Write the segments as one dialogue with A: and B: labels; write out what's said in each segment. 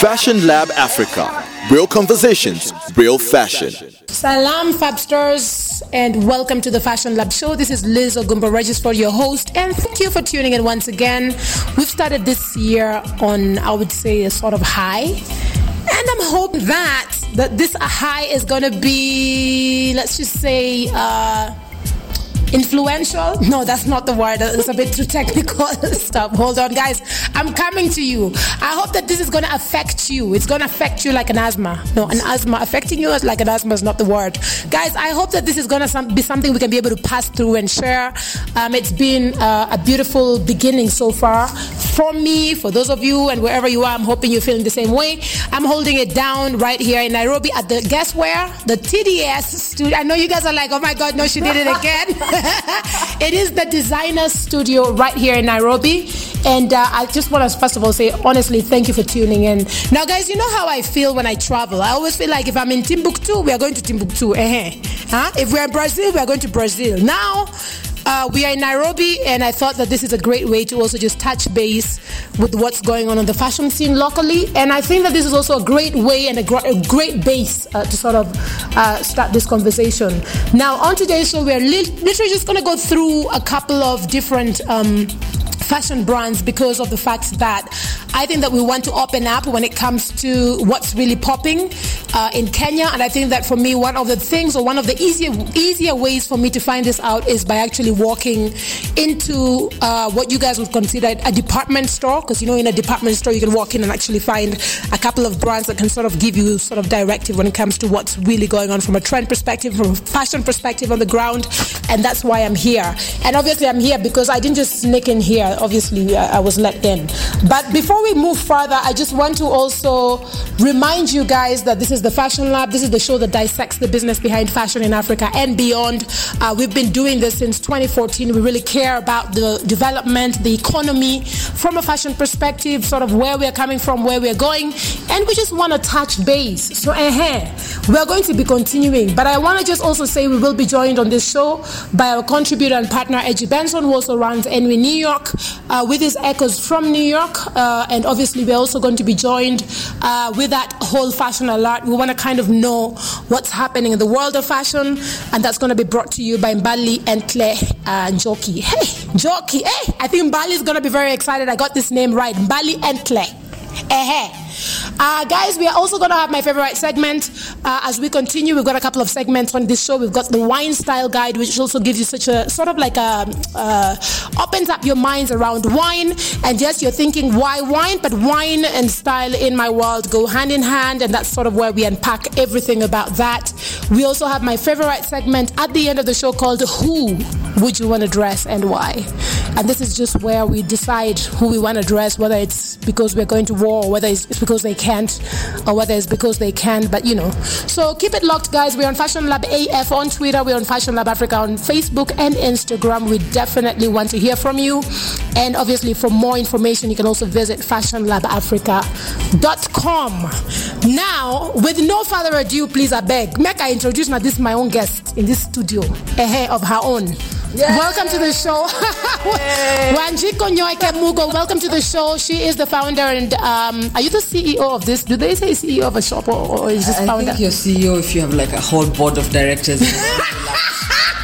A: Fashion Lab Africa. Real conversations, real fashion.
B: Salam Fabsters and welcome to the Fashion Lab show. This is Liz Ogumbo Register, your host, and thank you for tuning in once again. We've started this year on, I would say, a sort of high. And I'm hoping that that this high is going to be, let's just say, uh, influential? No that's not the word. It's a bit too technical. Stop. Hold on guys. I'm coming to you. I hope that this is going to affect you. It's going to affect you like an asthma. No an asthma. Affecting you like an asthma is not the word. Guys i hope that this is going to be something we can be able to pass through and share. Um, it's been uh, a beautiful beginning so far for me for those of you and wherever you are i'm hoping you're feeling the same way. I'm holding it down right here in nairobi at the guess where? The tds studio. I know you guys are like oh my god no she did it again it is the designer studio right here in Nairobi. And uh, I just want to, first of all, say honestly, thank you for tuning in. Now, guys, you know how I feel when I travel. I always feel like if I'm in Timbuktu, we are going to Timbuktu. Uh-huh. Huh? If we're in Brazil, we are going to Brazil. Now, uh, we are in Nairobi, and I thought that this is a great way to also just touch base with what's going on in the fashion scene locally. And I think that this is also a great way and a, gr- a great base uh, to sort of uh, start this conversation. Now, on today's show, we're li- literally just going to go through a couple of different. Um, fashion brands because of the fact that I think that we want to open up when it comes to what's really popping uh, in Kenya. And I think that for me, one of the things or one of the easier easier ways for me to find this out is by actually walking into uh, what you guys would consider a department store. Because you know, in a department store, you can walk in and actually find a couple of brands that can sort of give you sort of directive when it comes to what's really going on from a trend perspective, from a fashion perspective on the ground. And that's why I'm here. And obviously, I'm here because I didn't just sneak in here. Obviously, I, I was let in. But before we move further, I just want to also remind you guys that this is the Fashion Lab. This is the show that dissects the business behind fashion in Africa and beyond. Uh, we've been doing this since 2014. We really care about the development, the economy from a fashion perspective, sort of where we're coming from, where we're going, and we just want to touch base. So, uh we're going to be continuing, but I want to just also say we will be joined on this show by our contributor and partner, Edgy Benson, who also runs Envy New York, uh, with his echoes from New York. Uh, and obviously, we're also going to be joined uh, with that whole fashion alert. We want to kind of know what's happening in the world of fashion, and that's going to be brought to you by Mbali and Claire uh, Njoki. Hey, Njoki, hey, I think Mbali is going to be very excited. I got this name right. Mbali and Claire. Uh-huh. Uh, guys, we are also going to have my favorite segment uh, as we continue. We've got a couple of segments on this show. We've got the wine style guide, which also gives you such a sort of like a uh, opens up your minds around wine. And yes, you're thinking why wine, but wine and style in my world go hand in hand, and that's sort of where we unpack everything about that. We also have my favorite segment at the end of the show called "Who Would You Want to Dress and Why?" And this is just where we decide who we want to dress, whether it's because we're going to war, or whether it's because they can't, or whether it's because they can. But you know, so keep it locked, guys. We're on Fashion Lab AF on Twitter. We're on Fashion Lab Africa on Facebook and Instagram. We definitely want to hear from you. And obviously, for more information, you can also visit fashionlabafrica.com. Now, with no further ado, please, I beg, make I introduce now this my own guest in this studio, ahead of her own. Welcome to the show. Wanjiku Nyoike Mugo, welcome to the show. She is the founder and um, are you the CEO of this? Do they say CEO of a shop or, or is this
C: I
B: founder?
C: I think you're CEO if you have like a whole board of directors.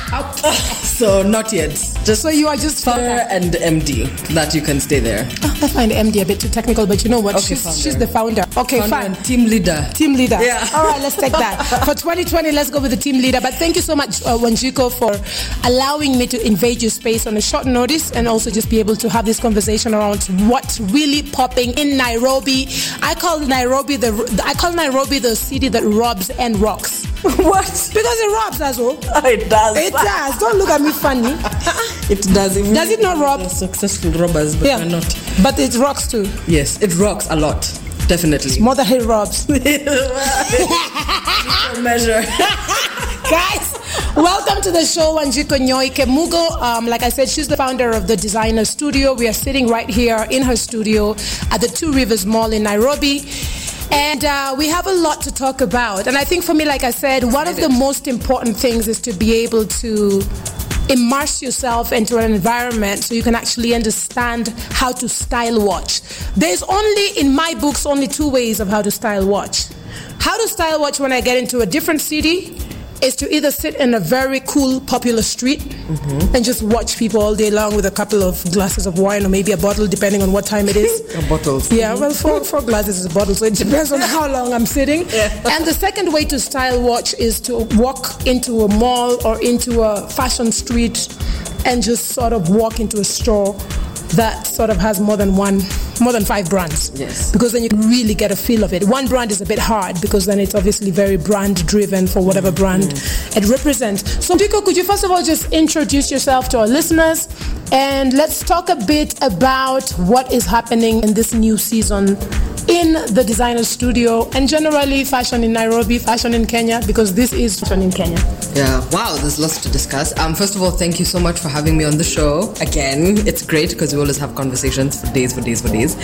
C: so not yet. Just
B: so you are just
C: founder and MD. That you can stay there.
B: Oh, I find MD a bit too technical, but you know what? Okay, she's, she's, the founder. Okay,
C: founder
B: fine.
C: team leader.
B: Team leader.
C: Yeah.
B: All right, let's take that. For 2020, let's go with the team leader. But thank you so much, uh, Wanjiku, for allowing me to invade your space on a short notice and also just be able to have this conversation around what's really popping in Nairobi. I call Nairobi the I call Nairobi the city that robs and rocks.
C: what?
B: Because it robs as well.
C: Oh, it does.
B: It does. Don't look at me funny.
C: it does. It
B: does it not rob?
C: Successful robbers, but yeah. not.
B: But it rocks too.
C: Yes, it rocks a lot. Definitely.
B: Mother more than robs.
C: measure.
B: Guys, welcome to the show, Wanjiku Nyoike Mugo. Um, like I said, she's the founder of the Designer Studio. We are sitting right here in her studio at the Two Rivers Mall in Nairobi. And uh, we have a lot to talk about. And I think for me, like I said, one of the most important things is to be able to immerse yourself into an environment so you can actually understand how to style watch. There's only, in my books, only two ways of how to style watch. How to style watch when I get into a different city is to either sit in a very cool, popular street mm-hmm. and just watch people all day long with a couple of glasses of wine or maybe a bottle, depending on what time it is.
C: a bottle.
B: Yeah, well, four, four glasses is a bottle, so it depends on how long I'm sitting. Yeah. And the second way to style watch is to walk into a mall or into a fashion street and just sort of walk into a store that sort of has more than one more than five brands.
C: Yes.
B: Because then you really get a feel of it. One brand is a bit hard because then it's obviously very brand driven for whatever brand mm. it represents. So Njiko, could you first of all just introduce yourself to our listeners and let's talk a bit about what is happening in this new season in the designer studio and generally fashion in Nairobi, fashion in Kenya, because this is fashion in Kenya.
C: Yeah, wow, there's lots to discuss. Um, first of all, thank you so much for having me on the show again. It's great because we always have conversations for days, for days, for days.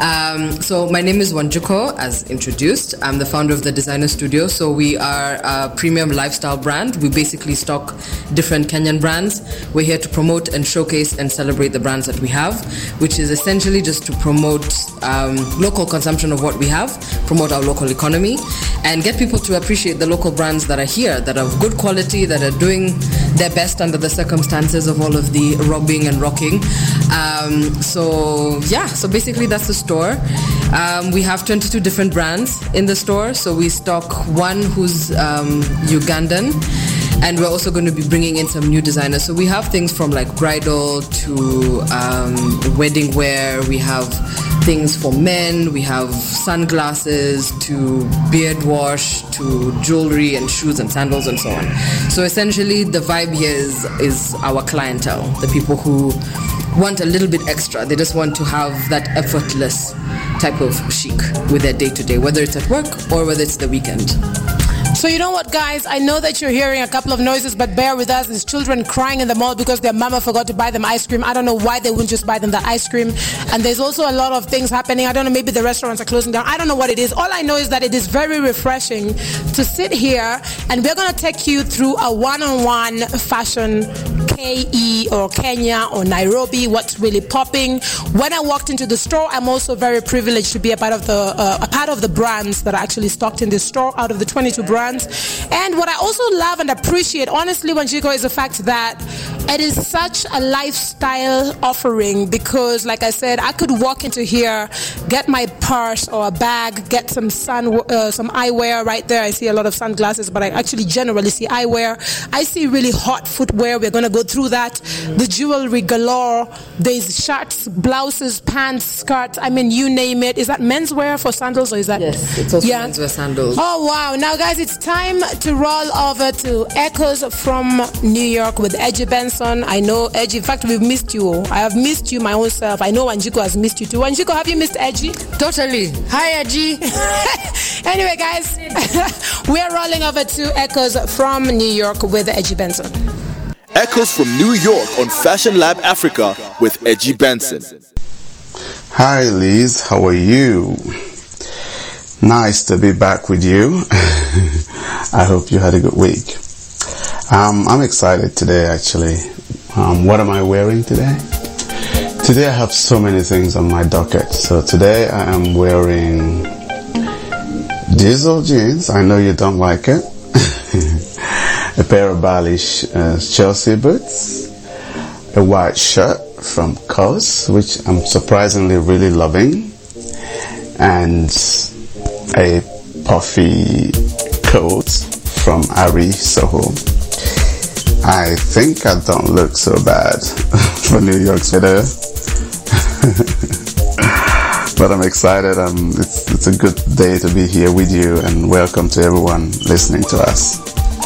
C: Um, so my name is Wanjiku, as introduced. I'm the founder of the designer studio. So we are a premium lifestyle brand. We basically stock different Kenyan brands. We're here to promote and showcase and celebrate the brands that we have, which is essentially just to promote um, local consumption of what we have, promote our local economy, and get people to appreciate the local brands that are here, that are of good quality, that are doing their best under the circumstances of all of the robbing and rocking. Um, so yeah, so basically that's the store. Um, we have 22 different brands in the store. So we stock one who's um, Ugandan and we're also going to be bringing in some new designers. So we have things from like bridal to um, wedding wear. We have things for men. We have sunglasses to beard wash to jewelry and shoes and sandals and so on. So essentially, the vibe here is is our clientele, the people who want a little bit extra. They just want to have that effortless type of chic with their day to day, whether it's at work or whether it's the weekend.
B: So you know what, guys? I know that you're hearing a couple of noises, but bear with us. There's children crying in the mall because their mama forgot to buy them ice cream. I don't know why they wouldn't just buy them the ice cream. And there's also a lot of things happening. I don't know, maybe the restaurants are closing down. I don't know what it is. All I know is that it is very refreshing to sit here and we're going to take you through a one-on-one fashion KE or Kenya or Nairobi, what's really popping. When I walked into the store, I'm also very privileged to be a part of the uh, a part of the brands that are actually stocked in this store out of the 22 brands brands. And what I also love and appreciate, honestly, Wanjiku, is the fact that it is such a lifestyle offering because, like I said, I could walk into here, get my purse or a bag, get some sun, uh, some eyewear right there. I see a lot of sunglasses, but I actually generally see eyewear. I see really hot footwear. We're going to go through that. The jewelry galore. There's shirts, blouses, pants, skirts. I mean, you name it. Is that menswear for sandals or is that?
C: Yes, it's also yeah? menswear sandals.
B: Oh wow! Now, guys, it's time to roll over to Echoes from New York with Edgy Benson. I know Edgy. In fact, we've missed you. I have missed you my own self. I know Wanjiku has missed you too. Wanjiku, have you missed Edgy?
C: Totally. Hi, Edgy.
B: anyway, guys, we are rolling over to Echoes from New York with Edgy Benson.
A: Echoes from New York on Fashion Lab Africa with Edgy Benson.
D: Hi, Liz. How are you? Nice to be back with you. I hope you had a good week. Um, I'm excited today, actually. Um, what am I wearing today? Today I have so many things on my docket. So today I am wearing diesel jeans. I know you don't like it. a pair of Bally uh, Chelsea boots, a white shirt from COS, which I'm surprisingly really loving, and a puffy coat from Ari Soho. I think I don't look so bad for New York City. but I'm excited. Um, it's, it's a good day to be here with you and welcome to everyone listening to us.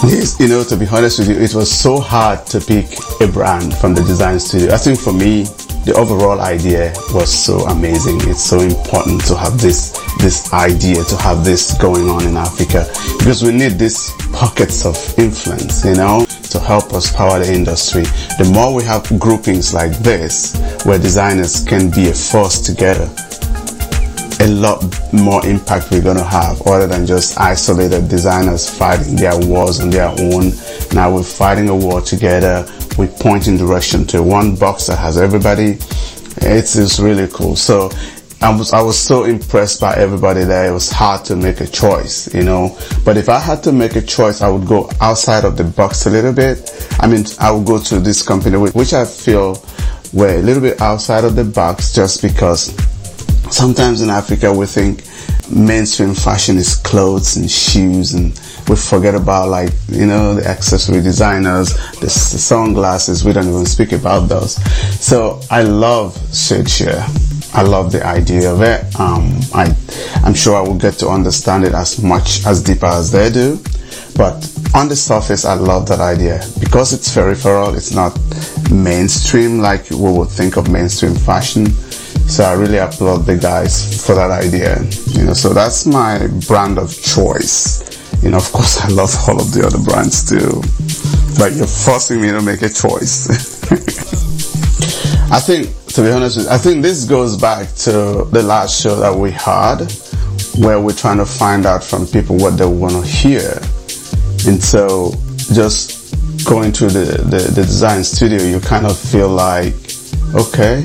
D: Yes, you know, to be honest with you, it was so hard to pick a brand from the design studio. I think for me, the overall idea was so amazing. It's so important to have this this idea, to have this going on in Africa, because we need these pockets of influence, you know, to help us power the industry. The more we have groupings like this, where designers can be a force together, a lot more impact we're going to have other than just isolated designers fighting their wars on their own. Now we're fighting a war together we point in direction to one box that has everybody. It's, it's really cool. So I was, I was so impressed by everybody that it was hard to make a choice, you know. But if I had to make a choice, I would go outside of the box a little bit. I mean, I would go to this company, which I feel were a little bit outside of the box just because sometimes in Africa we think mainstream fashion is clothes and shoes and we forget about like, you know, the accessory designers, the, the sunglasses. We don't even speak about those. So I love Shadeshare. I love the idea of it. Um, I, I'm sure I will get to understand it as much as deeper as they do. But on the surface, I love that idea because it's peripheral. It's not mainstream like we would think of mainstream fashion. So I really applaud the guys for that idea. You know, so that's my brand of choice. You know, of course, I love all of the other brands too. But you're forcing me to make a choice. I think to be honest with you, I think this goes back to the last show that we had where we're trying to find out from people what they want to hear. And so just going to the, the, the design studio, you kind of feel like, okay,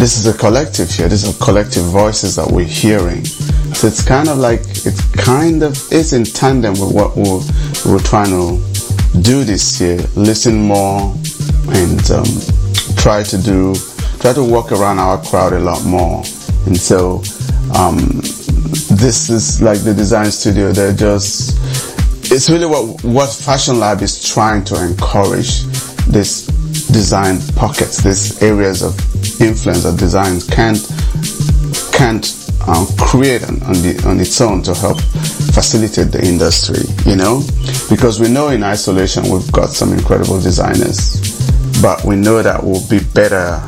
D: this is a collective here. These are collective voices that we're hearing. So it's kind of like, it kind of is in tandem with what we're, we're trying to do this year. Listen more and um, try to do try to walk around our crowd a lot more. And so um, this is like the design studio. They're just it's really what what Fashion Lab is trying to encourage. This design pockets, these areas of influence that design can't can't um, create on, on, the, on its own to help facilitate the industry. You know, because we know in isolation we've got some incredible designers, but we know that we'll be better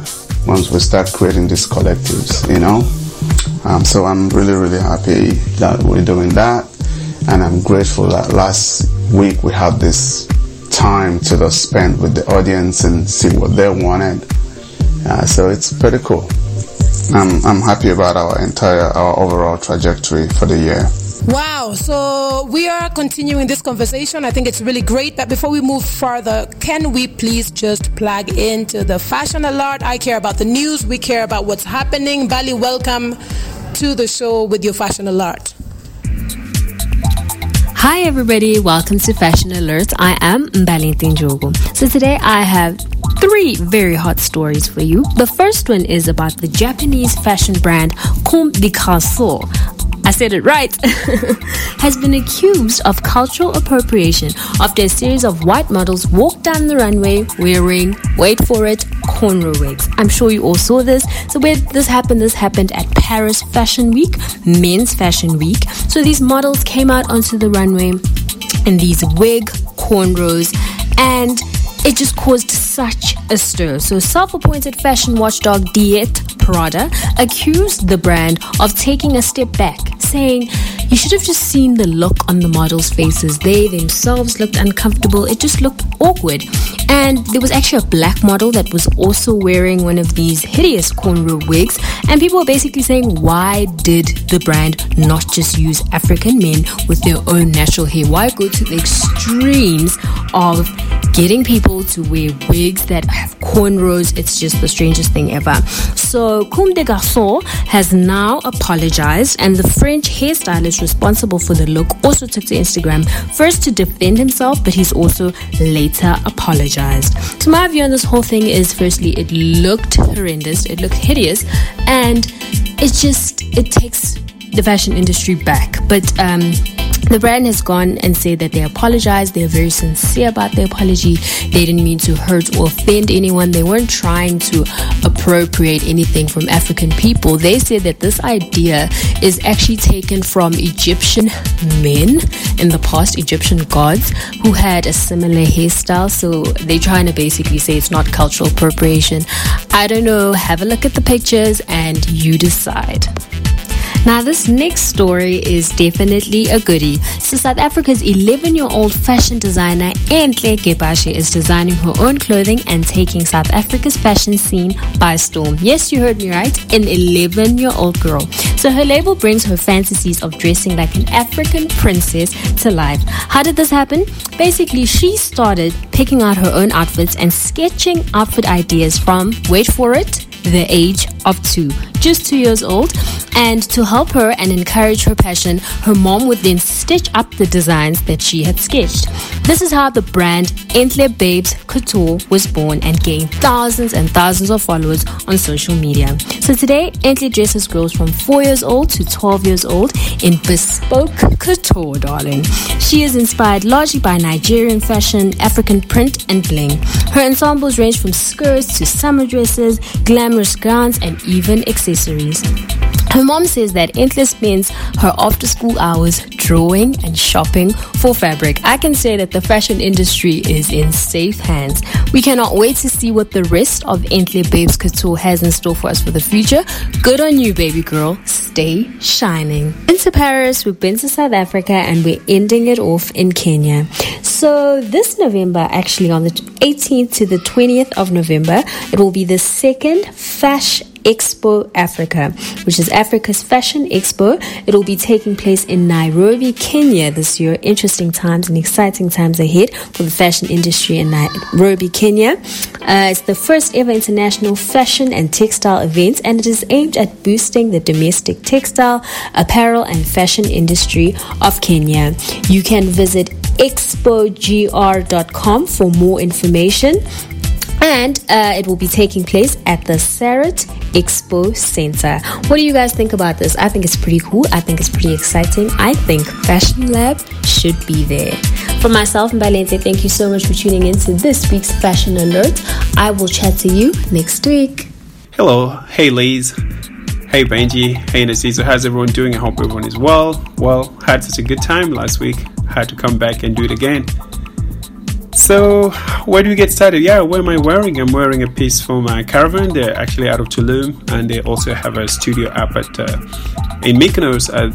D: once we start creating these collectives, you know. Um, so I'm really, really happy that we're doing that. And I'm grateful that last week we had this time to just spend with the audience and see what they wanted. Uh, so it's pretty cool. I'm, I'm happy about our entire, our overall trajectory for the year.
B: Wow. So we are continuing this conversation. I think it's really great. But before we move further, can we please just plug into the fashion alert? I care about the news. We care about what's happening. Bali, welcome to the show with your fashion alert.
E: Hi everybody, welcome to Fashion Alert. I am Mbali Njogo. So today I have three very hot stories for you. The first one is about the Japanese fashion brand Comme des Garçons. I said it right, has been accused of cultural appropriation after a series of white models walked down the runway wearing, wait for it, cornrow wigs. I'm sure you all saw this. So where this happened, this happened at Paris Fashion Week, Men's Fashion Week. So these models came out onto the runway in these wig, cornrows, and it just caused such a stir. So self-appointed fashion watchdog Diet Prada accused the brand of taking a step back, saying, You should have just seen the look on the models' faces. They themselves looked uncomfortable. It just looked awkward. And there was actually a black model that was also wearing one of these hideous cornrow wigs. And people were basically saying, Why did the brand not just use African men with their own natural hair? Why go to the extremes of getting people to wear wigs that have cornrows? It's just the strangest thing ever. So, Comme des Garçons has now apologized, and the French hairstylist responsible for the look also took to Instagram first to defend himself, but he's also later apologized. So, my view on this whole thing is firstly, it looked horrendous, it looked hideous, and it just it takes the fashion industry back. But um, the brand has gone and said that they apologized. They're very sincere about their apology. They didn't mean to hurt or offend anyone. They weren't trying to appropriate anything from African people. They said that this idea is actually taken from Egyptian men in the past, Egyptian gods who had a similar hairstyle. So they're trying to basically say it's not cultural appropriation. I don't know. Have a look at the pictures and you decide. Now, this next story is definitely a goodie. So, South Africa's 11 year old fashion designer Enhle Gebashe is designing her own clothing and taking South Africa's fashion scene by storm. Yes, you heard me right, an 11 year old girl. So, her label brings her fantasies of dressing like an African princess to life. How did this happen? Basically, she started picking out her own outfits and sketching outfit ideas from, wait for it, the age of two, just two years old. And to help her and encourage her passion, her mom would then stitch up the designs that she had sketched. This is how the brand Enhle Babes Couture was born and gained thousands and thousands of followers on social media. So today, Enhle dresses girls from 4 years old to 12 years old in bespoke couture, darling. She is inspired largely by Nigerian fashion, African print, and bling. Her ensembles range from skirts to summer dresses, glamorous gowns, and even accessories. Her mom says that Enhle spends her after school hours drawing and shopping for fabric. I can say that the fashion industry is in safe hands. We cannot wait to see what the rest of Enhle Babes Couture has in store for us for the future. Good on you, baby girl. Stay shining. Into Paris, we've been to South Africa, and we're ending it off in Kenya. So, this November, actually on the 18th to the 20th of November, it will be the second Fashion Expo Africa, which is Africa's fashion expo. It'll be taking place in Nairobi, Kenya this year. Interesting times and exciting times ahead for the fashion industry in Nairobi, Kenya. Uh, it's the first ever international fashion and textile event, and it is aimed at boosting the domestic textile, apparel, and fashion industry of Kenya. You can visit expogr.com for more information and uh, it will be taking place at the Sarit Expo Center. What do you guys think about this? I think it's pretty cool. I think it's pretty exciting. I think Fashion Lab should be there. For myself and Balente, thank you so much for tuning in to this week's Fashion Alert. I will chat to you next week.
F: Hello, hey Liz. Hey Benji, hey Nasiza, how's everyone doing? I hope everyone is well. Well, had such a good time last week. Had to come back and do it again. So, where do we get started? Yeah, what am I wearing? I'm wearing a piece from uh, Caravan. They're actually out of Tulum, and they also have a studio up at uh, in Mykonos at,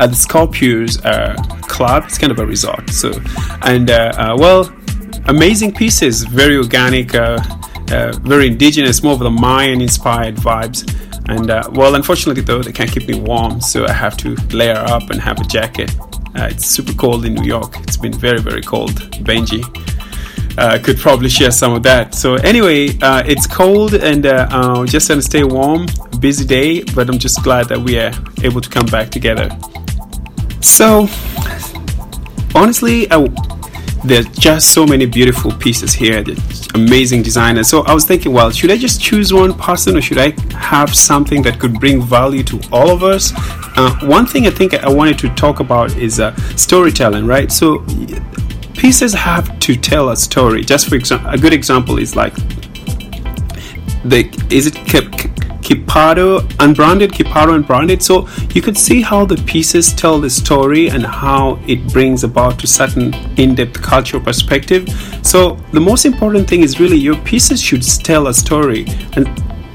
F: at the Scorpios uh, Club. It's kind of a resort. So, and uh, uh, well, amazing pieces, very organic, uh, very indigenous, more of the Mayan-inspired vibes. And well, unfortunately though, they can't keep me warm, so I have to layer up and have a jacket. Uh, it's super cold in New York. It's been very, very cold. Benji uh, could probably share some of that. So, anyway, uh, it's cold and uh, just gonna stay warm. Busy day, but I'm just glad that we are able to come back together. So, honestly, I, there's just so many beautiful pieces here. amazing designers. So I was thinking, well, should I just choose one person or should I have something that could bring value to all of us? Uh, one thing I think I wanted to talk about is uh, storytelling, right? So pieces have to tell a story. Just for example, a good example is like the is it Kipato unbranded, Kipato unbranded. So you could see how the pieces tell the story and how it brings about to certain in-depth cultural perspective. So the most important thing is really your pieces should tell a story and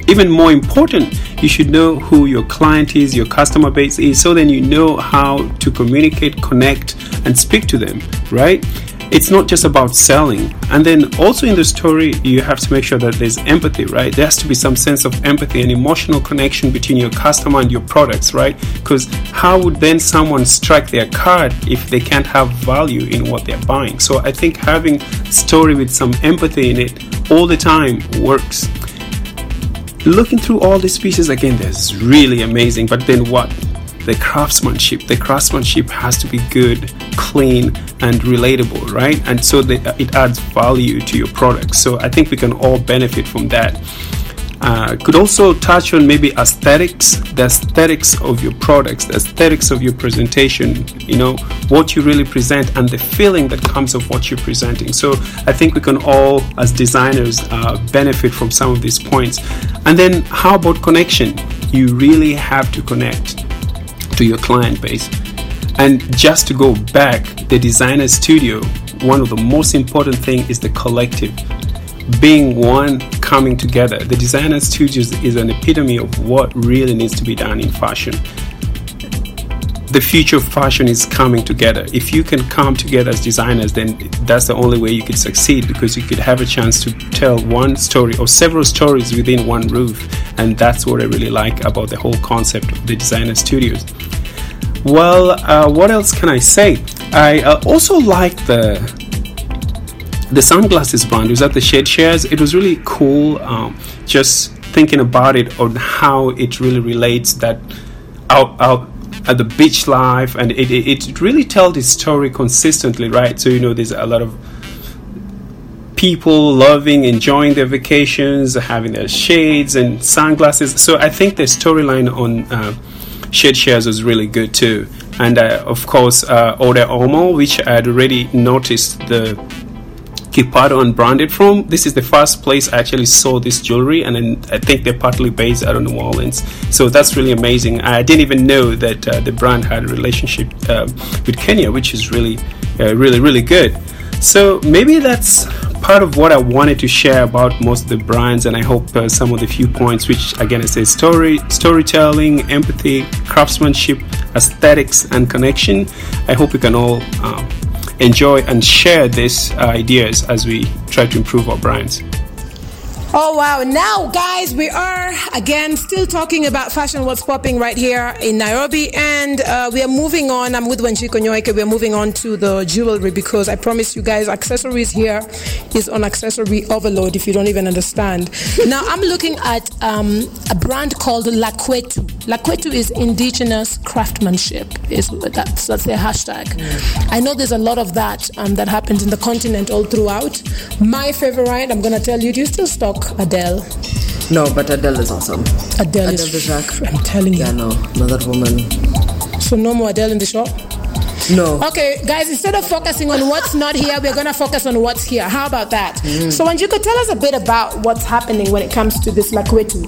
F: even more important, you should know who your client is, your customer base is, so then you know how to communicate, connect, and speak to them, right? It's not just about selling. And then also in the story, you have to make sure that there's empathy, right? There has to be some sense of empathy and emotional connection between your customer and your products, right? Because how would then someone strike their card if they can't have value in what they're buying? So I think having story with some empathy in it all the time works looking through all these pieces again there's really amazing but then what? The craftsmanship. The craftsmanship has to be good clean and relatable right? And so the, it adds value to your product. So i think we can all benefit from that uh, could also touch on maybe aesthetics, the aesthetics of your products, the aesthetics of your presentation, you know, what you really present and the feeling that comes of what you're presenting. So I think we can all, as designers, uh, benefit from some of these points. And then how about connection? You really have to connect to your client base. And just to go back, the designer studio, one of the most important thing is the collective being one coming together. The designer studios is an epitome of what really needs to be done in fashion. The future of fashion is coming together. If you can come together as designers, then that's the only way you could succeed because you could have a chance to tell one story or several stories within one roof. And that's what I really like about the whole concept of the designer studios. Well, uh, what else can I say? I uh, also like the the sunglasses brand. Was at the Shed Shares. It was really cool. Um, just thinking about it on how it really relates that out out at the beach life, and it it, it really tells its story consistently, right? So you know, there's a lot of people loving, enjoying their vacations, having their shades and sunglasses. So I think the storyline on uh, Shed Shares was really good too. And uh, of course, uh, Ode Omo, which I had already noticed the Kipato unbranded from. This is the first place I actually saw this jewelry, and then I think they're partly based out of New Orleans. So that's really amazing. I didn't even know that uh, the brand had a relationship uh, with Kenya, which is really, uh, really, really good. So maybe that's part of what I wanted to share about most of the brands, and I hope uh, some of the few points, which again I say story, storytelling, empathy, craftsmanship, aesthetics, and connection. I hope we can all um, enjoy and share these uh, ideas as we try to improve our brands.
B: Oh wow! Now, guys, we are again still talking about fashion. What's popping right here in Nairobi, and uh, we are moving on. I'm with Wanjiku Nyoike. We are moving on to the jewelry because I promise you guys, accessories here is on accessory overload. If you don't even understand. now, I'm looking at um, a brand called Lakwetu. Lakwetu is indigenous craftsmanship. Is that's that's their hashtag. I know there's a lot of that um, that happens in the continent all throughout. My favorite, I'm gonna tell you, do you still stock Adele?
C: No, but Adele is awesome.
B: Adele,
C: Adele
B: is.
C: the Jacques.
B: I'm telling you.
C: Yeah, no, no, that woman.
B: So no more Adele in the shop.
C: No.
B: Okay, guys, instead of focusing on what's not here, we're gonna focus on what's here. How about that? So, Wanjiku, tell us a bit about what's happening when it comes to this Lakwetu.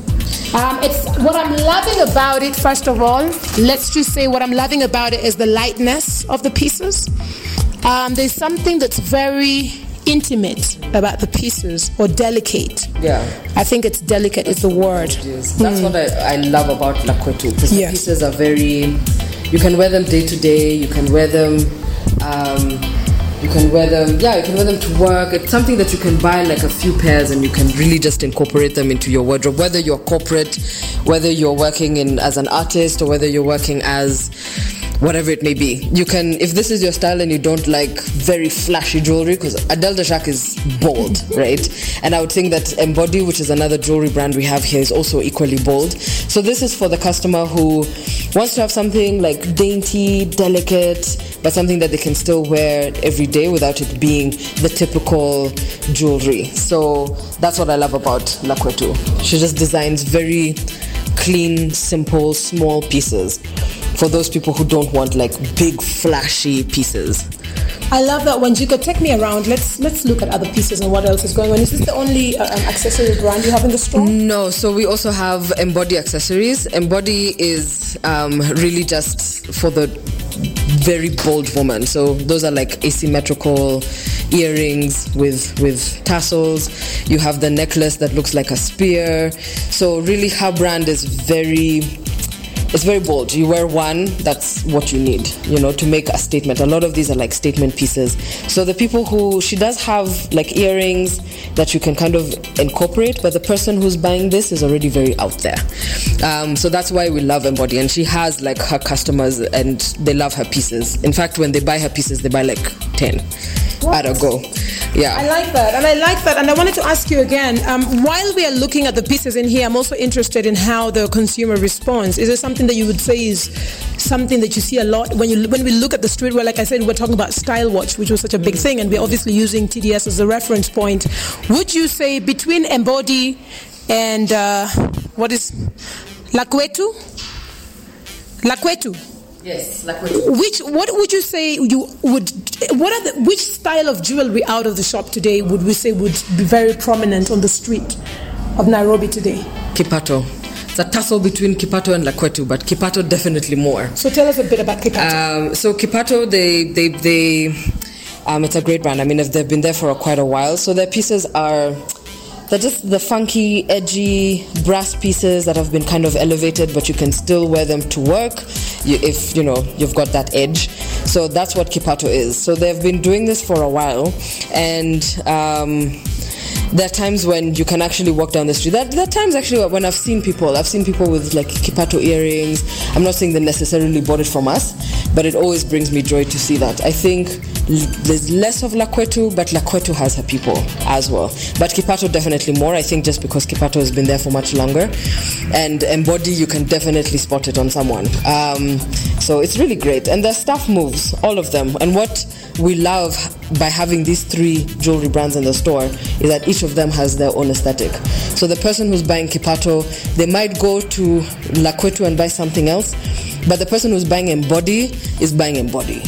B: Um, it's what I'm loving about it. First of all, let's just say what I'm loving about it is the lightness of the pieces. Um, there's something that's very intimate about the pieces or delicate.
C: Yeah.
B: I think it's delicate is the word.
C: Yes, that's what I, I love about Lakwetu because
B: Yeah.
C: the pieces are very. You can wear them day to day. You can wear them. Um, you can wear them. Yeah, you can wear them to work. It's something that you can buy like a few pairs and you can really just incorporate them into your wardrobe. Whether you're corporate, whether you're working in as an artist, or whether you're working as whatever it may be. You can, if this is your style and you don't like very flashy jewelry, because Adele Dejak is bold, right? And I would think that Embody, which is another jewelry brand we have here, is also equally bold. So this is for the customer who wants to have something like dainty, delicate, but something that they can still wear every day without it being the typical jewelry. So that's what I love about Lakwetu. She just designs very clean, simple, small pieces for those people who don't want like big, flashy pieces.
B: I love that one. Jiko, take me around. Let's let's look at other pieces and what else is going on. Is this the only uh, um, accessory brand you have in the store?
C: No, so we also have Embody accessories. Embody is um, really just for the very bold woman. So those are like asymmetrical earrings with with tassels. You have the necklace that looks like a spear. So really, her brand is very it's very bold. You wear one, that's what you need, you know, to make a statement. A lot of these are like statement pieces. So the people who she does have like earrings that you can kind of incorporate, but the person who's buying this is already very out there. Um, so that's why we love Embody, and she has like her customers, and they love her pieces. In fact, when they buy her pieces, they buy like ten at a go. Yeah.
B: I like that, and I like that, and I wanted to ask you again. Um, while we are looking at the pieces in here, I'm also interested in how the consumer responds. Is there something that you would say is something that you see a lot when you when we look at the streetwear? Like I said, we're talking about Style Watch, which was such a big thing, and we're obviously using TDS as a reference point. Would you say between Embody and uh, what is Lakwetu? Lakwetu.
C: Yes, like
B: Which what would you say you would what are the which style of jewelry out of the shop today would we say would be very prominent on the street of Nairobi today?
C: Kipato. It's a tussle between Kipato and Lakwetu, but Kipato definitely more.
B: So tell us a bit about Kipato.
C: Um, so Kipato, they they they, um, it's a great brand. I mean, if they've been there for quite a while, so their pieces are they're just the funky, edgy brass pieces that have been kind of elevated, but you can still wear them to work if you know you've got that edge. So that's what Kipato is. So they've been doing this for a while, and. Um, there are times when you can actually walk down the street. There, there, are times actually when I've seen people. I've seen people with like kipato earrings. I'm not saying they necessarily bought it from us, but it always brings me joy to see that. I think there's less of Lakwetu, but Lakwetu has her people as well. But Kipato definitely more. I think just because Kipato has been there for much longer, and Embody you can definitely spot it on someone. Um, so it's really great, and their stuff moves, all of them. And what we love by having these three jewelry brands in the store is that each of them has their own aesthetic. So the person who's buying Kipato, they might go to Lakwetu and buy something else, but the person who's buying Embody is buying Embody.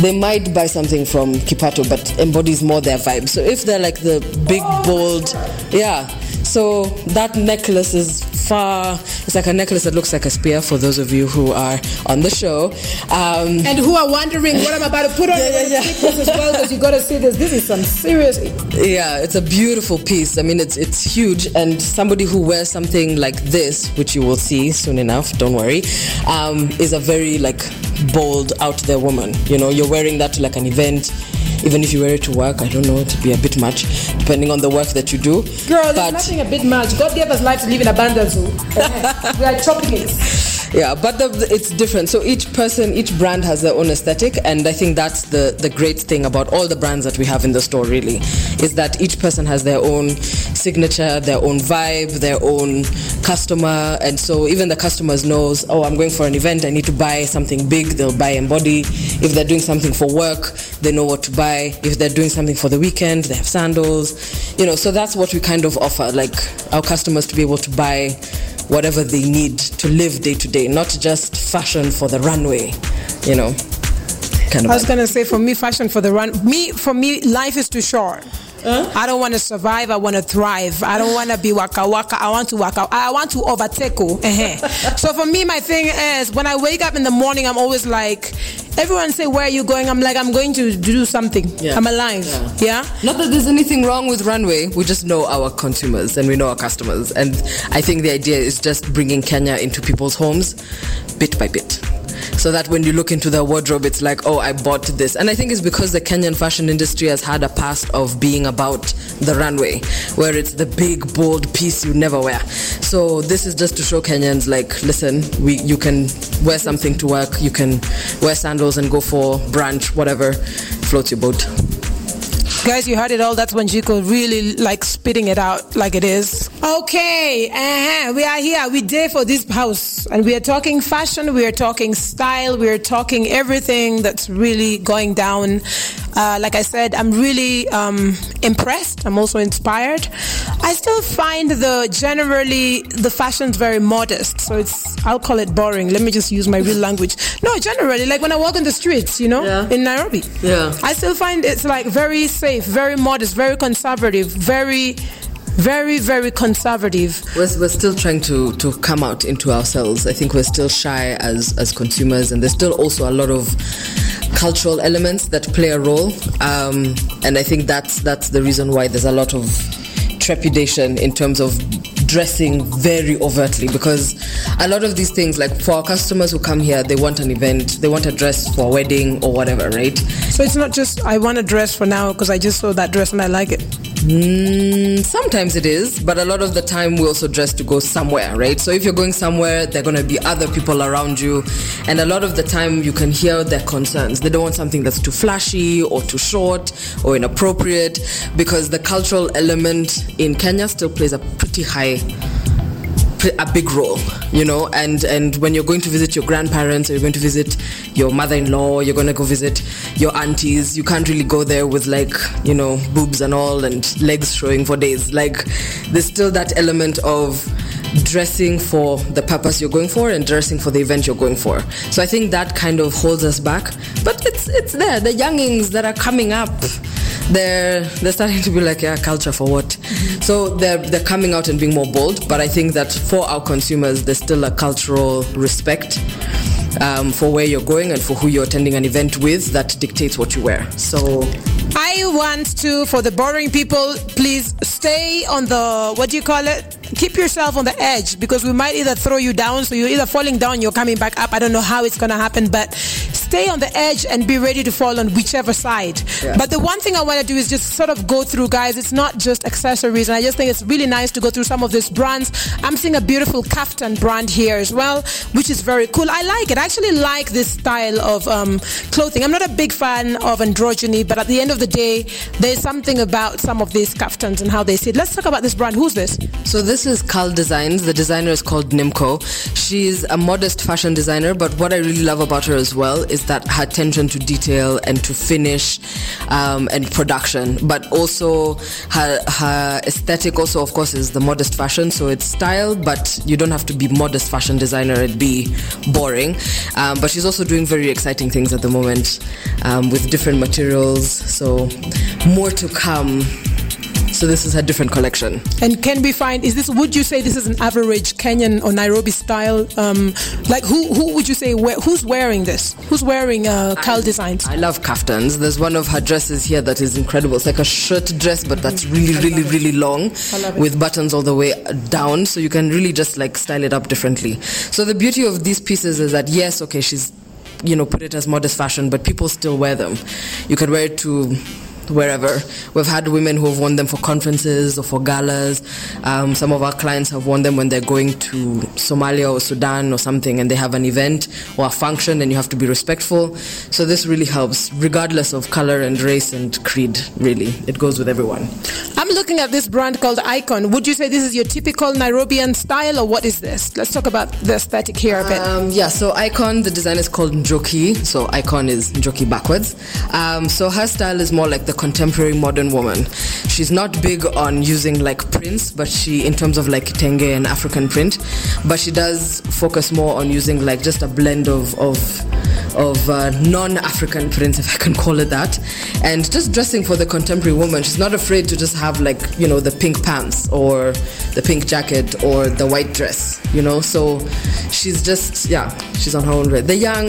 C: They might buy something from Kipato, but Embody is more their vibe. So if they're like the big, bold, yeah. So that necklace is far. It's like a necklace that looks like a spear for those of you who are on the show.
B: Um, and who are wondering what I'm about to put on. Yeah, yeah, yeah. as well because you got to see this. This is some serious.
C: Yeah, it's a beautiful piece. I mean, it's it's huge, and somebody who wears something like this, which you will see soon enough. Don't worry, um, is a very like bold, out there woman. You know, you're wearing that to like an event even if you wear it to work, I don't know, to be a bit much, depending on the work that you do.
B: Girl, but, nothing a bit much. God gave us life to live in abundance. Oh. we are chopping it
C: yeah but the, it's different so each person each brand has their own aesthetic and i think that's the the great thing about all the brands that we have in the store really is that each person has their own signature their own vibe their own customer and so even the customers knows oh i'm going for an event i need to buy something big they'll buy embody if they're doing something for work they know what to buy if they're doing something for the weekend they have sandals you know so that's what we kind of offer like our customers to be able to buy whatever they need to live day to day, not just fashion for the runway, you know.
B: Kind of I was going to say, for me, fashion for the run. Me, for me, life is too short. Huh? I don't want to survive. I want to thrive. I don't want to be waka waka. I want to waka. I want to overtake. Uh-huh. so for me, my thing is when I wake up in the morning, I'm always like, everyone say, "Where are you going?" I'm like, "I'm going to do something. Yeah. I'm alive." Yeah. yeah.
C: Not that there's anything wrong with runway. We just know our consumers and we know our customers, and I think the idea is just bringing Kenya into people's homes, bit by bit so that when you look into the wardrobe, it's like, oh, I bought this. And I think it's because the Kenyan fashion industry has had a past of being about the runway, where it's the big, bold piece you never wear. So this is just to show Kenyans, like, listen, we you can wear something to work, you can wear sandals and go for brunch, whatever floats your boat.
B: Guys, you heard it all. That's when Jiko really like spitting it out like it is. Okay, uh-huh. we are here. We there for this house, and we are talking fashion. We are talking style. We are talking everything that's really going down uh, like I said, I'm really um, impressed. I'm also inspired. I still find the generally the fashion's very modest, so it's I'll call it boring. Let me just use my real language. No, generally, like when I walk in the streets, you know, yeah. in Nairobi,
C: yeah,
B: I still find it's like very safe, very modest, very conservative, very very very conservative.
C: We're, we're still trying to to come out into ourselves. I think we're still shy as as consumers and there's still also a lot of cultural elements that play a role. Um, and i think that's that's the reason why there's a lot of trepidation in terms of dressing very overtly because a lot of these things like for our customers who come here they want an event they want a dress for a wedding or whatever right?
B: So it's not just i want a dress for now because i just saw that dress and i like it
C: Mm, sometimes it is, but a lot of the time we also dress to go somewhere, right? So if you're going somewhere, there are going to be other people around you, and a lot of the time you can hear their concerns. They don't want something that's too flashy or too short or inappropriate because the cultural element in Kenya still plays a pretty high a big role, you know. And and when you're going to visit your grandparents or you're going to visit your mother-in-law, you're going to go visit your aunties. You can't really go there with like you know boobs and all and legs showing for days. Like there's still that element of dressing for the purpose you're going for and dressing for the event you're going for. So I think that kind of holds us back. But it's it's there. The youngings that are coming up they're they're starting to be like, yeah, culture for what? So they're they're coming out and being more bold. But I think that for our consumers, there's still a cultural respect um, for where you're going and for who you're attending an event with that dictates what you wear. So
B: I want to, for the boring people, please stay on the, what do you call it? Keep yourself on the edge because we might either throw you down, so you're either falling down, you're coming back up. I don't know how it's going to happen, but stay on the edge and be ready to fall on whichever side. Yeah. But the one thing I want to do is just sort of go through, guys. It's not just accessories, and I just think it's really nice to go through some of these brands. I'm seeing a beautiful kaftan brand here as well, which is very cool. I like it. I actually like this style of um, clothing. I'm not a big fan of androgyny, but at the end of the day, there's something about some of these kaftans and how they sit. Let's talk about this brand. Who's this?
C: So this is Kal Designs. The designer is called Nimco. She's a modest fashion designer, but what I really love about her as well is is that her attention to detail and to finish um, and production, but also her her aesthetic also of course is the modest fashion. So it's style, but you don't have to be modest fashion designer and be boring. Um, but she's also doing very exciting things at the moment um, with different materials. So more to come. So this is a different collection.
B: And can we find? Is this? Would you say this is an average Kenyan or Nairobi style? Um, like who? Who would you say? who's wearing this? Who's wearing uh, Kal designs?
C: I love kaftans. There's one of her dresses here that is incredible. It's like a shirt dress, but that's really, really, really long, with buttons all the way down. So you can really just like style it up differently. So the beauty of these pieces is that yes, okay, she's you know put it as modest fashion, but people still wear them. You can wear it to wherever. We've had women who have worn them for conferences or for galas. Um, some of our clients have worn them when they're going to Somalia or Sudan or something and they have an event or a function and you have to be respectful. So this really helps, regardless of color and race and creed, really. It goes with everyone.
B: I'm looking at this brand called Ikojn. Would you say this is your typical Nairobian style or what is this? Let's talk about the aesthetic here a bit.
C: Um, yeah, so Ikojn, the design is called Njoki. So Ikojn is Njoki backwards. Um, so her style is more like the contemporary modern woman. She's not big on using like prints, but she, in terms of like tenge and African print, but she does focus more on using like just a blend of of of uh, non-African prints, if I can call it that, and just dressing for the contemporary woman. She's not afraid to just have like you know the pink pants or the pink jacket or the white dress, you know. So she's just yeah, she's on her own. The young,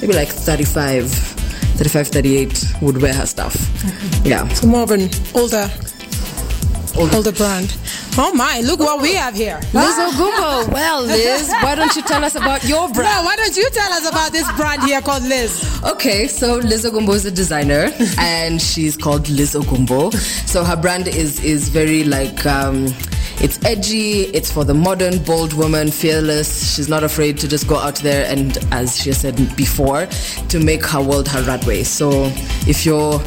C: maybe like 35 35, 38 would wear her stuff. Okay. Yeah.
B: So more of an older, older, older brand. Oh my, look what we have here.
C: Liz Ogumbo. Well, Liz, why don't you tell us about your brand?
B: No, why don't you tell us about this brand here called Liz?
C: Okay, so Liz Ogumbo is a designer and she's called Liz Ogumbo. So her brand is is very like um, it's edgy, it's for the modern, bold woman, fearless. She's not afraid to just go out there and, as she said before, to make her world her runway. So if you're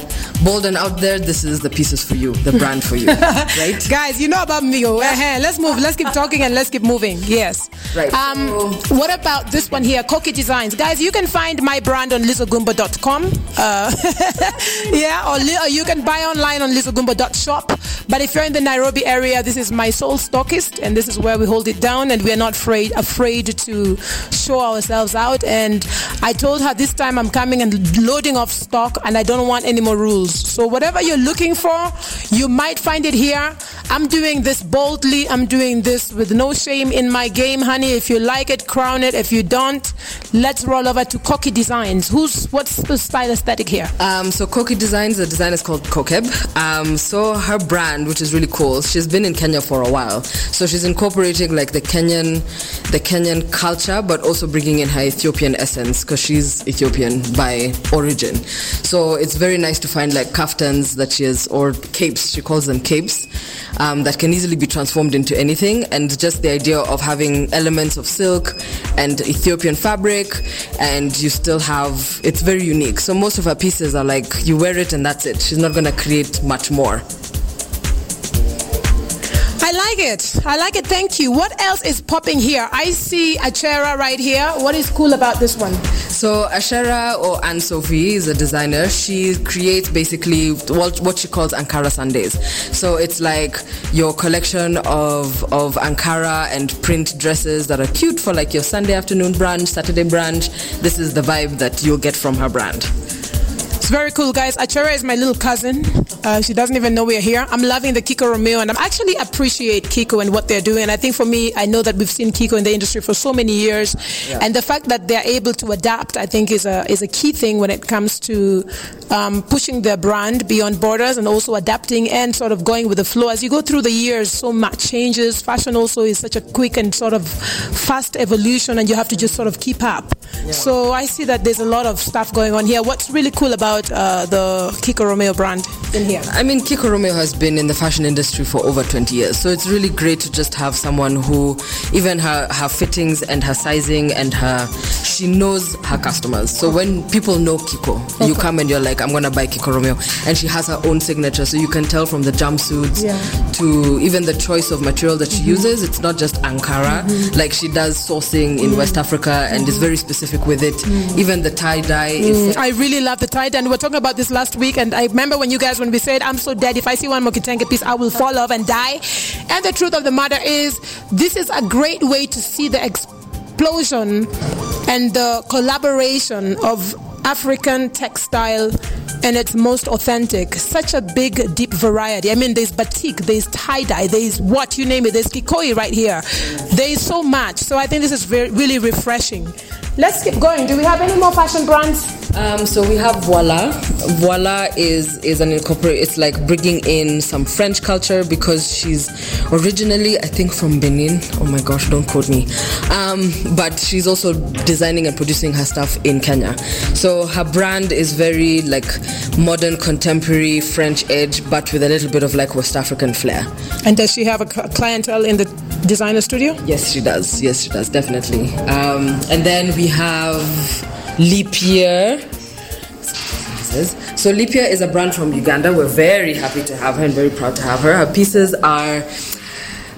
C: bold and out there, this is the pieces for you, the brand for you, right?
B: Guys, you know about me. Oh, uh-huh. Let's move. Let's keep talking and let's keep moving. Yes.
C: Right.
B: Um, so, what about this one here, Koki Designs? Guys, you can find my brand on lizogumbo.com. Uh, yeah, or, or, you can buy online on lizogumbo.shop. But if you're in the Nairobi area, this is my sole stockist, and this is where we hold it down, and we are not afraid afraid to show ourselves out. And I told her this time I'm coming and loading off stock, and I don't want any more rules. So whatever you're looking for, you might find it here. I'm doing this boldly. I'm doing this with no shame in my game, honey. If you like it, crown it. If you don't, let's roll over to Koki Designs. Who's what's the style aesthetic here?
C: Um, so Koki Designs, the design is called Kokeb. Um, so her brand, which is really cool, she's been in Kenya for a while. So she's incorporating like the Kenyan, the Kenyan culture, but also bringing in her Ethiopian essence because she's Ethiopian by origin. So it's very nice to find like kaftans that she has or capes. She calls them capes. Um, that can easily be transformed into anything, and just the idea of having elements of silk and Ethiopian fabric, and you still have it's very unique. So most of her pieces are like you wear it and that's it. She's not going to create much more.
B: I like it. I like it. Thank you. What else is popping here? I see Achera right here. What is cool about this one?
C: So Ashera or Anne Sophie is a designer. She creates basically what she calls Ankara Sundays. So it's like your collection of of Ankara and print dresses that are cute for like your Sunday afternoon brunch, Saturday brunch. This is the vibe that you'll get from her brand.
B: Very cool, guys. Achara is my little cousin. Uh, she doesn't even know we're here. I'm loving the Kiko Romeo, and I actually appreciate Kiko and what they're doing. I think for me, I know that we've seen Kiko in the industry for so many years, yeah. and the fact that they're able to adapt, I think, is a is a key thing when it comes to um, pushing their brand beyond borders and also adapting and sort of going with the flow. As you go through the years, so much changes. Fashion also is such a quick and sort of fast evolution, and you have to just sort of keep up. Yeah. So I see that there's a lot of stuff going on here. What's really cool about uh, the Kiko Romeo brand in here?
C: I mean, Kiko Romeo has been in the fashion industry for over 20 years, so it's really great to just have someone who, even her her fittings and her sizing and her, she knows her customers. So when people know Kiko, okay. you come and you're like, I'm gonna buy Kiko Romeo, and she has her own signature, so you can tell from the jumpsuits yeah. to even the choice of material that she mm-hmm. uses. It's not just Ankara, mm-hmm. like she does sourcing in mm-hmm. West Africa and is very specific with it. Mm. Even the tie dye.
B: Mm. I really love the tie dye. And we were talking about this last week, and I remember when you guys when we said, "I'm so dead. If I see one more kitenge piece, I will fall off and die." And the truth of the matter is, this is a great way to see the explosion and the collaboration of African textile and it's most authentic. Such a big, deep variety. I mean, there's batik, there's tie dye, there's what you name it, there's kikoi right here. There is so much. So I think this is very, really refreshing. Let's keep going. Do we have any more fashion brands?
C: Um, so we have Voila. Voila is is an incorporate. It's like bringing in some French culture because she's originally, I think, from Benin. Oh my gosh, don't quote me. Um, but she's also designing and producing her stuff in Kenya. So her brand is very like modern, contemporary French edge, but with a little bit of like West African flair.
B: And does she have a clientele in the designer studio?
C: Yes, she does. Yes, she does definitely. Um, and then we have Leap Year. So Leap Year is a brand from Uganda. We're very happy to have her and very proud to have her. Her pieces are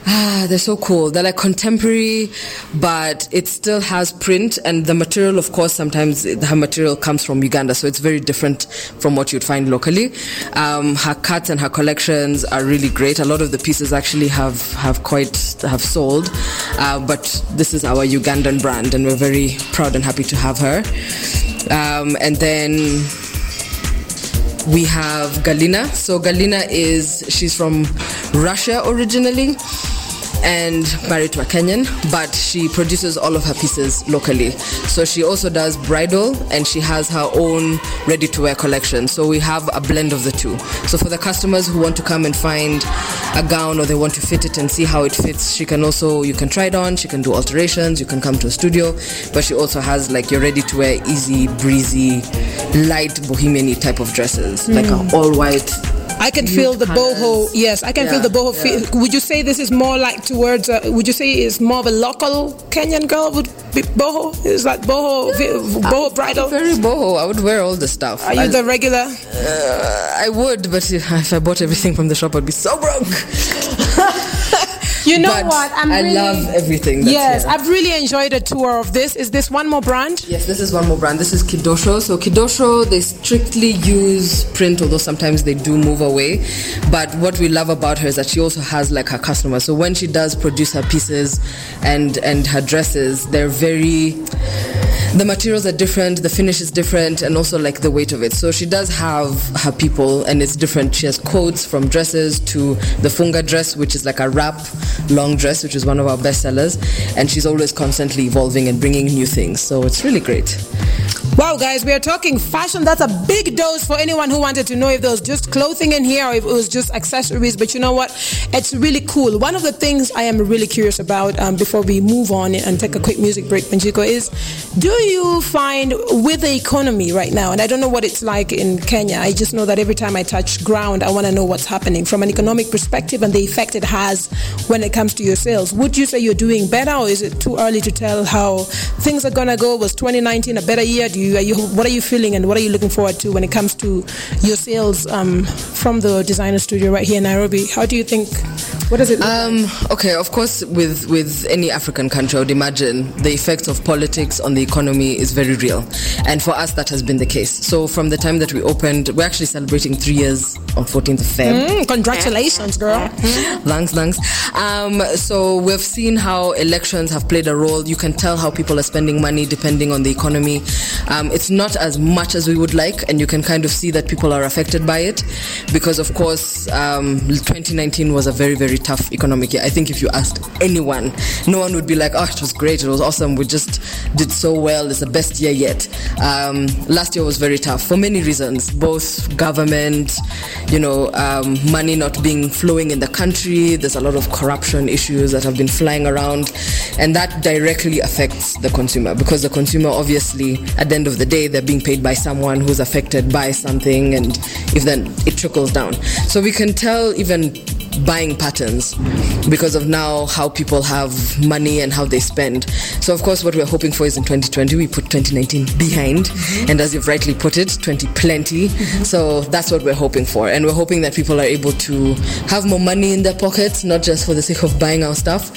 C: ah, they're so cool. They're like contemporary, but it still has print. And the material, of course, sometimes her material comes from Uganda, so it's very different from what you'd find locally. Um, her cuts and her collections are really great. A lot of the pieces actually have have quite have sold, uh, but this is our Ugandan brand, and we're very proud and happy to have her. Um, and then we have Galina. So Galina is she's from Russia originally and married to a Kenyan, but she produces all of her pieces locally. So she also does bridal and she has her own ready to wear collection. So we have a blend of the two. So for the customers who want to come and find a gown or they want to fit it and see how it fits, she can also, you can try it on, she can do alterations, you can come to a studio, but she also has like your ready to wear, easy, breezy, light bohemian type of dresses, mm. like an all white
B: I can feel the boho. Yes, I can yeah, feel the boho. Yeah. Feel. Would you say this is more like towards? Uh, would you say it's more of a local Kenyan girl? Would be boho? Is that boho? boho bridal?
C: Very boho. I would wear all the stuff.
B: Are you I, the regular?
C: Uh, I would, but if I bought everything from the shop, I'd be so broke.
B: You know but what?
C: I'm I really, love everything.
B: yes,
C: here.
B: I've really enjoyed a tour of this. Is this one more brand?
C: Yes, this is one more brand. This is Kidosho. So Kidosho, they strictly use print, although sometimes they do move away. But what we love about her is that she also has like her customers. So when she does produce her pieces and and her dresses, they're very the materials are different, the finish is different, and also like the weight of it. So she does have her people, and it's different. She has coats from dresses to the funga dress, which is like a wrap long dress, which is one of our best sellers, and she's always constantly evolving and bringing new things. So it's really great.
B: Wow, guys, we are talking fashion. That's a big dose for anyone who wanted to know if there was just clothing in here or if it was just accessories. But you know what? It's really cool. One of the things I am really curious about um, before we move on and take a quick music break, Wanjiku, is do you find with the economy right now, and I don't know what it's like in Kenya, I just know that every time I touch ground, I want to know what's happening from an economic perspective and the effect it has when it comes to your sales. Would you say you're doing better or is it too early to tell how things are to go? Was 2019 a better year? Do you, are you, what are you feeling and what are you looking forward to when it comes to your sales um, from the designer studio right here in Nairobi? How do you think What does it look
C: Um, okay, of course, with, with any African country, I would imagine the effects of politics on the economy is very real. And for us, that has been the case. So from the time that we opened, we're actually celebrating three years on 14th of Feb.
B: Mm, congratulations, girl.
C: Thanks, thanks. Um, so we've seen how elections have played a role. You can tell how people are spending money depending on the economy. Um, it's not as much as we would like, and you can kind of see that people are affected by it because, of course, um, 2019 was a very, very tough economic year. I think if you asked anyone, no one would be like, oh, it was great, it was awesome, we just did so well, it's the best year yet. Um, last year was very tough for many reasons, both government, you know, um, money not being flowing in the country, there's a lot of corruption issues that have been flying around, and that directly affects the consumer because the consumer, obviously, at the end of the day, they're being paid by someone who's affected by something, and if then it trickles down. So we can tell even buying patterns because of now how people have money and how they spend. So of course what we're hoping for is in 2020 we put 2019 behind mm-hmm. and as you've rightly put it 20 plenty. Mm-hmm. So that's what we're hoping for and we're hoping that people are able to have more money in their pockets not just for the sake of buying our stuff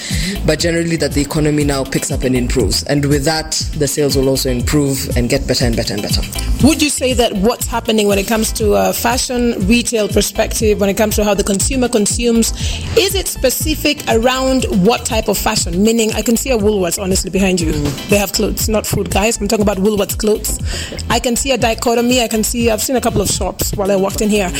C: but generally that the economy now picks up and improves and with that the sales will also improve and get better and better and better.
B: Would you say that what's happening when it comes to a fashion retail perspective, when it comes to how the consumer consumes, is it specific around what type of fashion? Meaning, I can see a Woolworths honestly behind you. They have clothes, not food, guys. I'm talking about Woolworths clothes. I can see a dichotomy. I can see. I've seen a couple of shops while I walked in here.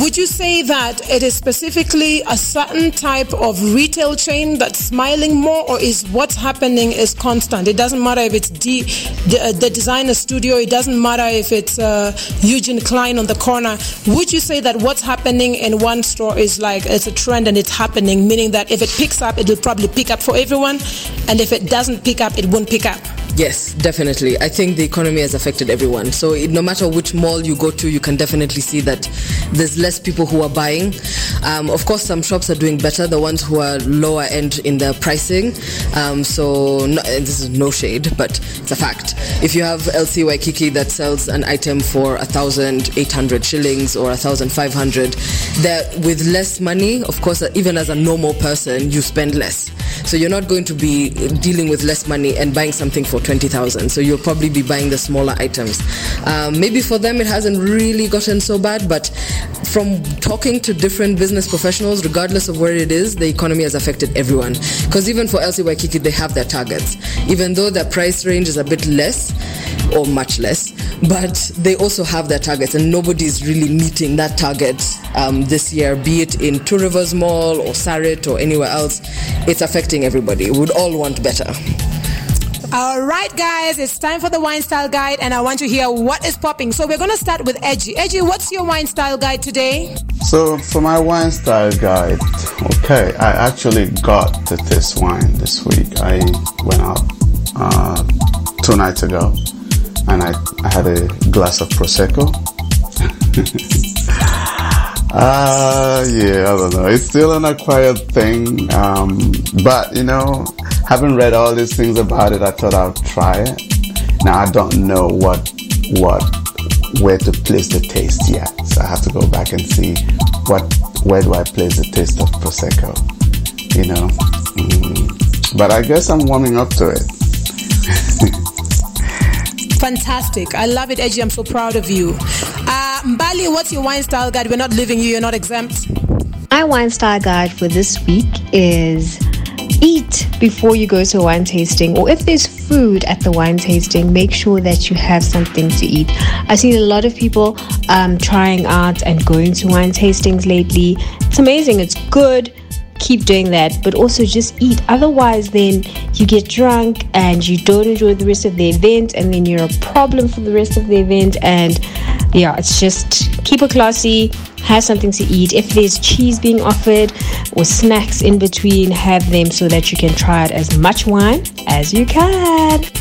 B: Would you say that it is specifically a certain type of retail chain that's smiling more, or is what's happening is constant? It doesn't matter if it's D, the, uh, the designer studio. It doesn't matter if it's uh, Eugene Klein on the corner. Would you say that what's happening in one store is like it's a trend and it's happening, meaning that if it picks up, it will probably pick up for everyone, and if it doesn't pick up, it won't pick up.
C: Yes, definitely. I think the economy has affected everyone. So it, no matter which mall you go to, you can definitely see that there's less people who are buying. Um, of course, some shops are doing better, the ones who are lower end in their pricing. Um, so no, this is no shade, but it's a fact. If you have LC Waikiki that sells an item for a 1,800 shillings or a 1,500, that with less money, of course, even as a normal person, you spend less. So you're not going to be dealing with less money and buying something for 20,000. So you'll probably be buying the smaller items. Um, maybe for them it hasn't really gotten so bad, but from talking to different business professionals, regardless of where it is, the economy has affected everyone. Because even for LC Waikiki, they have their targets. Even though their price range is a bit less, or much less, but they also have their targets, and nobody's really meeting that target um, this year, be it in Two Rivers Mall or Sarit or anywhere else. It's affecting everybody. We'd all want better.
B: All right, guys, it's time for the wine style guide, and I want to hear what is popping. So we're gonna start with Edgy. Edgy, what's your wine style guide today?
D: So for my wine style guide, okay, I actually got to this wine this week. I went out uh, two nights ago, and I, I had a glass of prosecco. Ah, yeah, I don't know. It's still an acquired thing, um, but you know, having read all these things about it, I thought I'll try it. Now I don't know what what where to place the taste yet, so I have to go back and see what where do I place the taste of prosecco. You know, mm, but I guess I'm warming up to it.
B: Fantastic. I love it, Edgy. I'm so proud of you. Uh, Mbali, what's your wine style guide? We're not leaving you, you're not exempt.
E: My wine style guide for this week is eat before you go to a wine tasting, or if there's food at the wine tasting, make sure that you have something to eat. I've seen a lot of people um, trying out and going to wine tastings lately. It's amazing, it's good. Keep doing that, but also just eat. Otherwise, then you get drunk and you don't enjoy the rest of the event, and then you're a problem for the rest of the event. And yeah, it's just keep it classy, have something to eat. If there's cheese being offered or snacks in between, have them so that you can try it as much wine as you can.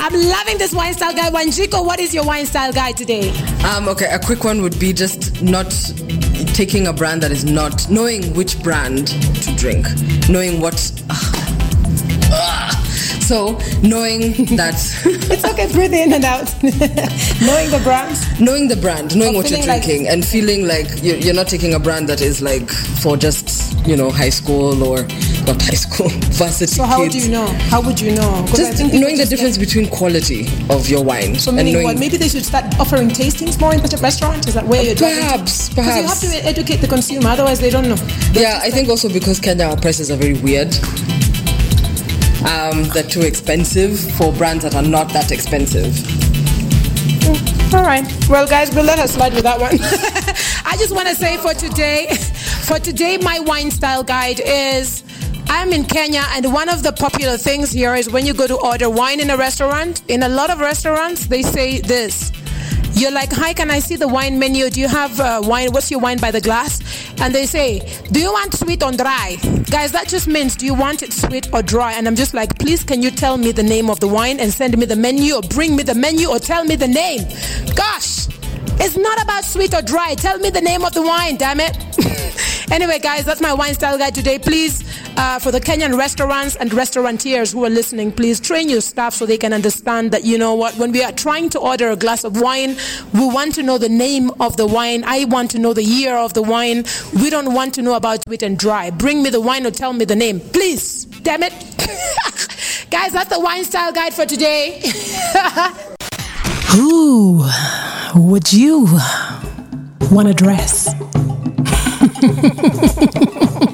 B: I'm loving this wine style guide. Wanjiku, what is your wine style guide today?
C: Um, okay, a quick one would be just not taking a brand that is not knowing which brand to drink, knowing what. Ah. So knowing that
B: it's okay, breathe in and out. knowing the brand,
C: knowing the brand, knowing what you're drinking,
B: like,
C: and feeling like you're, you're not taking a brand that is like for just you know high school or high school varsity.
B: So how
C: kids.
B: would you know? How would you know?
C: Just knowing the difference get... between quality of your wine.
B: So meaning knowing... what? Maybe they should start offering tastings more in the restaurant. Is that where you're
C: perhaps, perhaps
B: you have to educate the consumer, otherwise they don't know.
C: They're yeah, I think also because Kenya our prices are very weird. Um, they're too expensive for brands that are not that expensive.
B: Mm, all right. Well, guys, we'll let her slide with that one. I just want to say for today, for today, my wine style guide is I'm in Kenya, and one of the popular things here is when you go to order wine in a restaurant, in a lot of restaurants, they say this you're like, hi, can I see the wine menu? Do you have uh, wine? What's your wine by the glass? And they say, do you want sweet or dry? Guys, that just means, do you want it sweet or dry? And I'm just like, please, can you tell me the name of the wine and send me the menu or bring me the menu or tell me the name? Gosh, it's not about sweet or dry. Tell me the name of the wine, damn it. anyway, guys, that's my wine style guide today. Please, uh, for the Kenyan restaurants and restaurateurs who are listening, please train your staff so they can understand that, you know what, when we are trying to order a glass of wine, we want to know the name of the wine. I want to know the year of the wine. We don't want to know about sweet and dry. Bring me the wine or tell me the name. Please, damn it. guys, that's the wine style guide for today.
G: Who would you want to dress?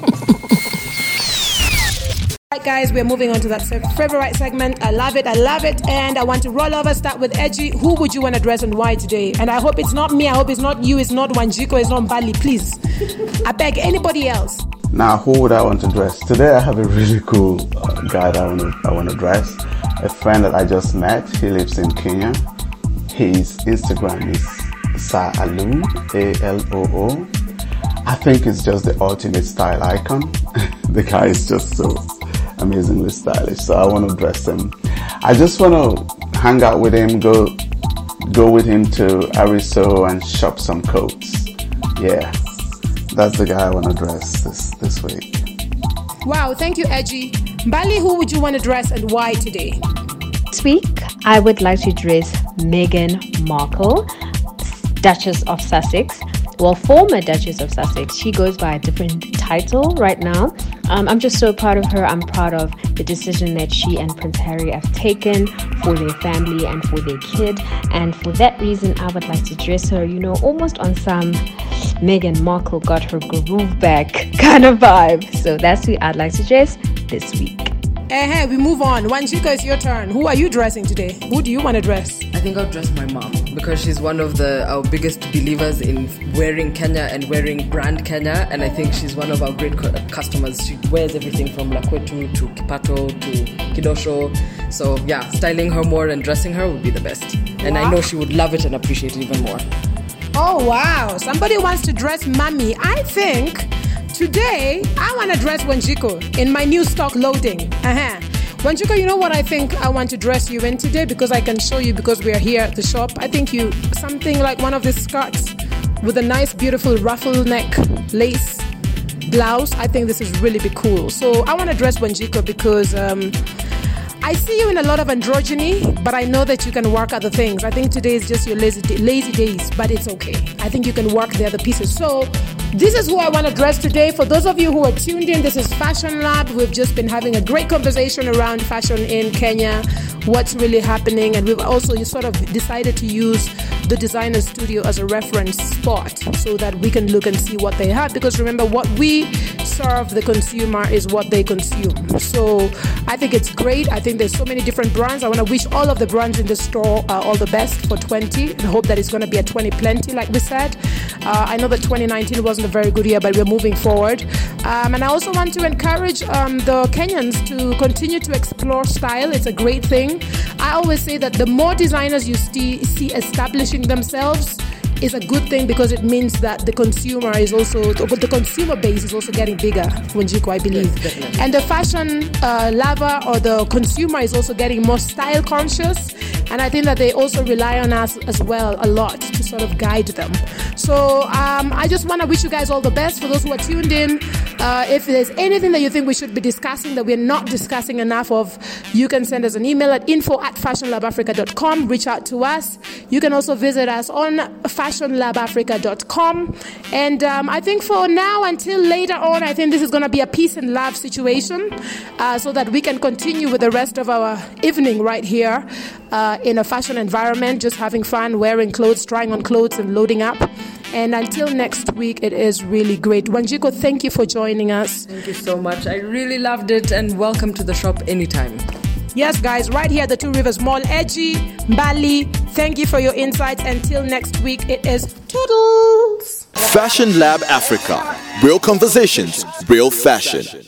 B: Guys, we're moving on to that favorite segment. I love it, I love it, and I want to roll over. Start with Edgy. Who would you want to dress and why today? And I hope it's not me. I hope it's not you. It's not Wanjiku. It's not Bally. Please, I beg anybody else.
D: Now, who would I want to dress today? I have a really cool uh, guy that I want to I want to dress. A friend that I just met. He lives in Kenya his Instagram is Saaloo, A-L-O-O. I think it's just the ultimate style icon. the guy is just so amazingly stylish. So I want to dress him. I just want to hang out with him, go go with him to Ariso and shop some coats. Yeah, that's the guy I want to dress this this week.
B: Wow, thank you, Edgy. Bally, who would you want to dress and why today?
E: This week, I would like to dress Meghan Markle, Duchess of Sussex. Well, former Duchess of Sussex. She goes by a different title right now. Um, I'm just so proud of her. I'm proud of the decision that she and Prince Harry have taken for their family and for their kid. And for that reason, I would like to dress her, you know, almost on some Meghan Markle got her groove back kind of vibe. So that's who I'd like to dress this week.
B: Hey, hey, we move on. Wanjiku, it's your turn. Who are you dressing today? Who do you want to dress?
C: I think I'll dress my mom because she's one of the our biggest believers in wearing Kenya and wearing brand Kenya, and I think she's one of our great customers. She wears everything from Lakwetu to Kipato to Kidosho. So yeah, styling her more and dressing her would be the best, and wow. I know she would love it and appreciate it even more.
B: Oh wow! Somebody wants to dress mommy. I think Today, I want to dress Wanjiku in my new stock loading. Uh-huh. Wanjiku, you know what I think I want to dress you in today because I can show you because we are here at the shop. I think you something like one of these skirts with a nice, beautiful ruffle neck lace blouse. I think this is really be cool. So I want to dress Wanjiku because. Um, I see you in a lot of androgyny, but I know that you can work other things. I think today is just your lazy, lazy days, but it's okay. I think you can work the other pieces. So this is who I want to dress today. For those of you who are tuned in, this is Fashion Lab. We've just been having a great conversation around fashion in Kenya, what's really happening, and we've also sort of decided to use the designer studio as a reference spot so that we can look and see what they have. Because remember, what we serve the consumer is what they consume. So I think it's great. I think there's so many different brands. I want to wish all of the brands in the store uh, all the best for 20 and hope that it's going to be a 20 plenty, like we said. Uh, I know that 2019 wasn't a very good year, but we're moving forward. Um, and I also want to encourage um, the Kenyans to continue to explore style. It's a great thing. I always say that the more designers you see, see establishing themselves, is a good thing because it means that the consumer is also but the consumer base is also getting bigger Wanjiku, I believe.
C: Yes,
B: and the fashion uh, lover or the consumer is also getting more style conscious. And I think that they also rely on us as well a lot to sort of guide them so um, I just want to wish you guys all the best for those who are tuned in Uh, if there's anything that you think we should be discussing that we're not discussing enough of, you can send us an email at info at fashionlabafrica.com. Reach out to us. You can also visit us on fashionlabafrica.com. And um, I think for now, until later on, I think this is going to be a peace and love situation uh, so that we can continue with the rest of our evening right here uh, in a fashion environment, just having fun, wearing clothes, trying on clothes, and loading up. And until next week, it is really great. Wanjiku, thank you for joining us.
C: Thank you so much. I really loved it, and welcome to the shop anytime.
B: Yes, guys, right here at the Two Rivers Mall, Edgy, Bally. Thank you for your insights. Until next week, it is Toodles.
A: Fashion Lab Africa. Real conversations, real fashion.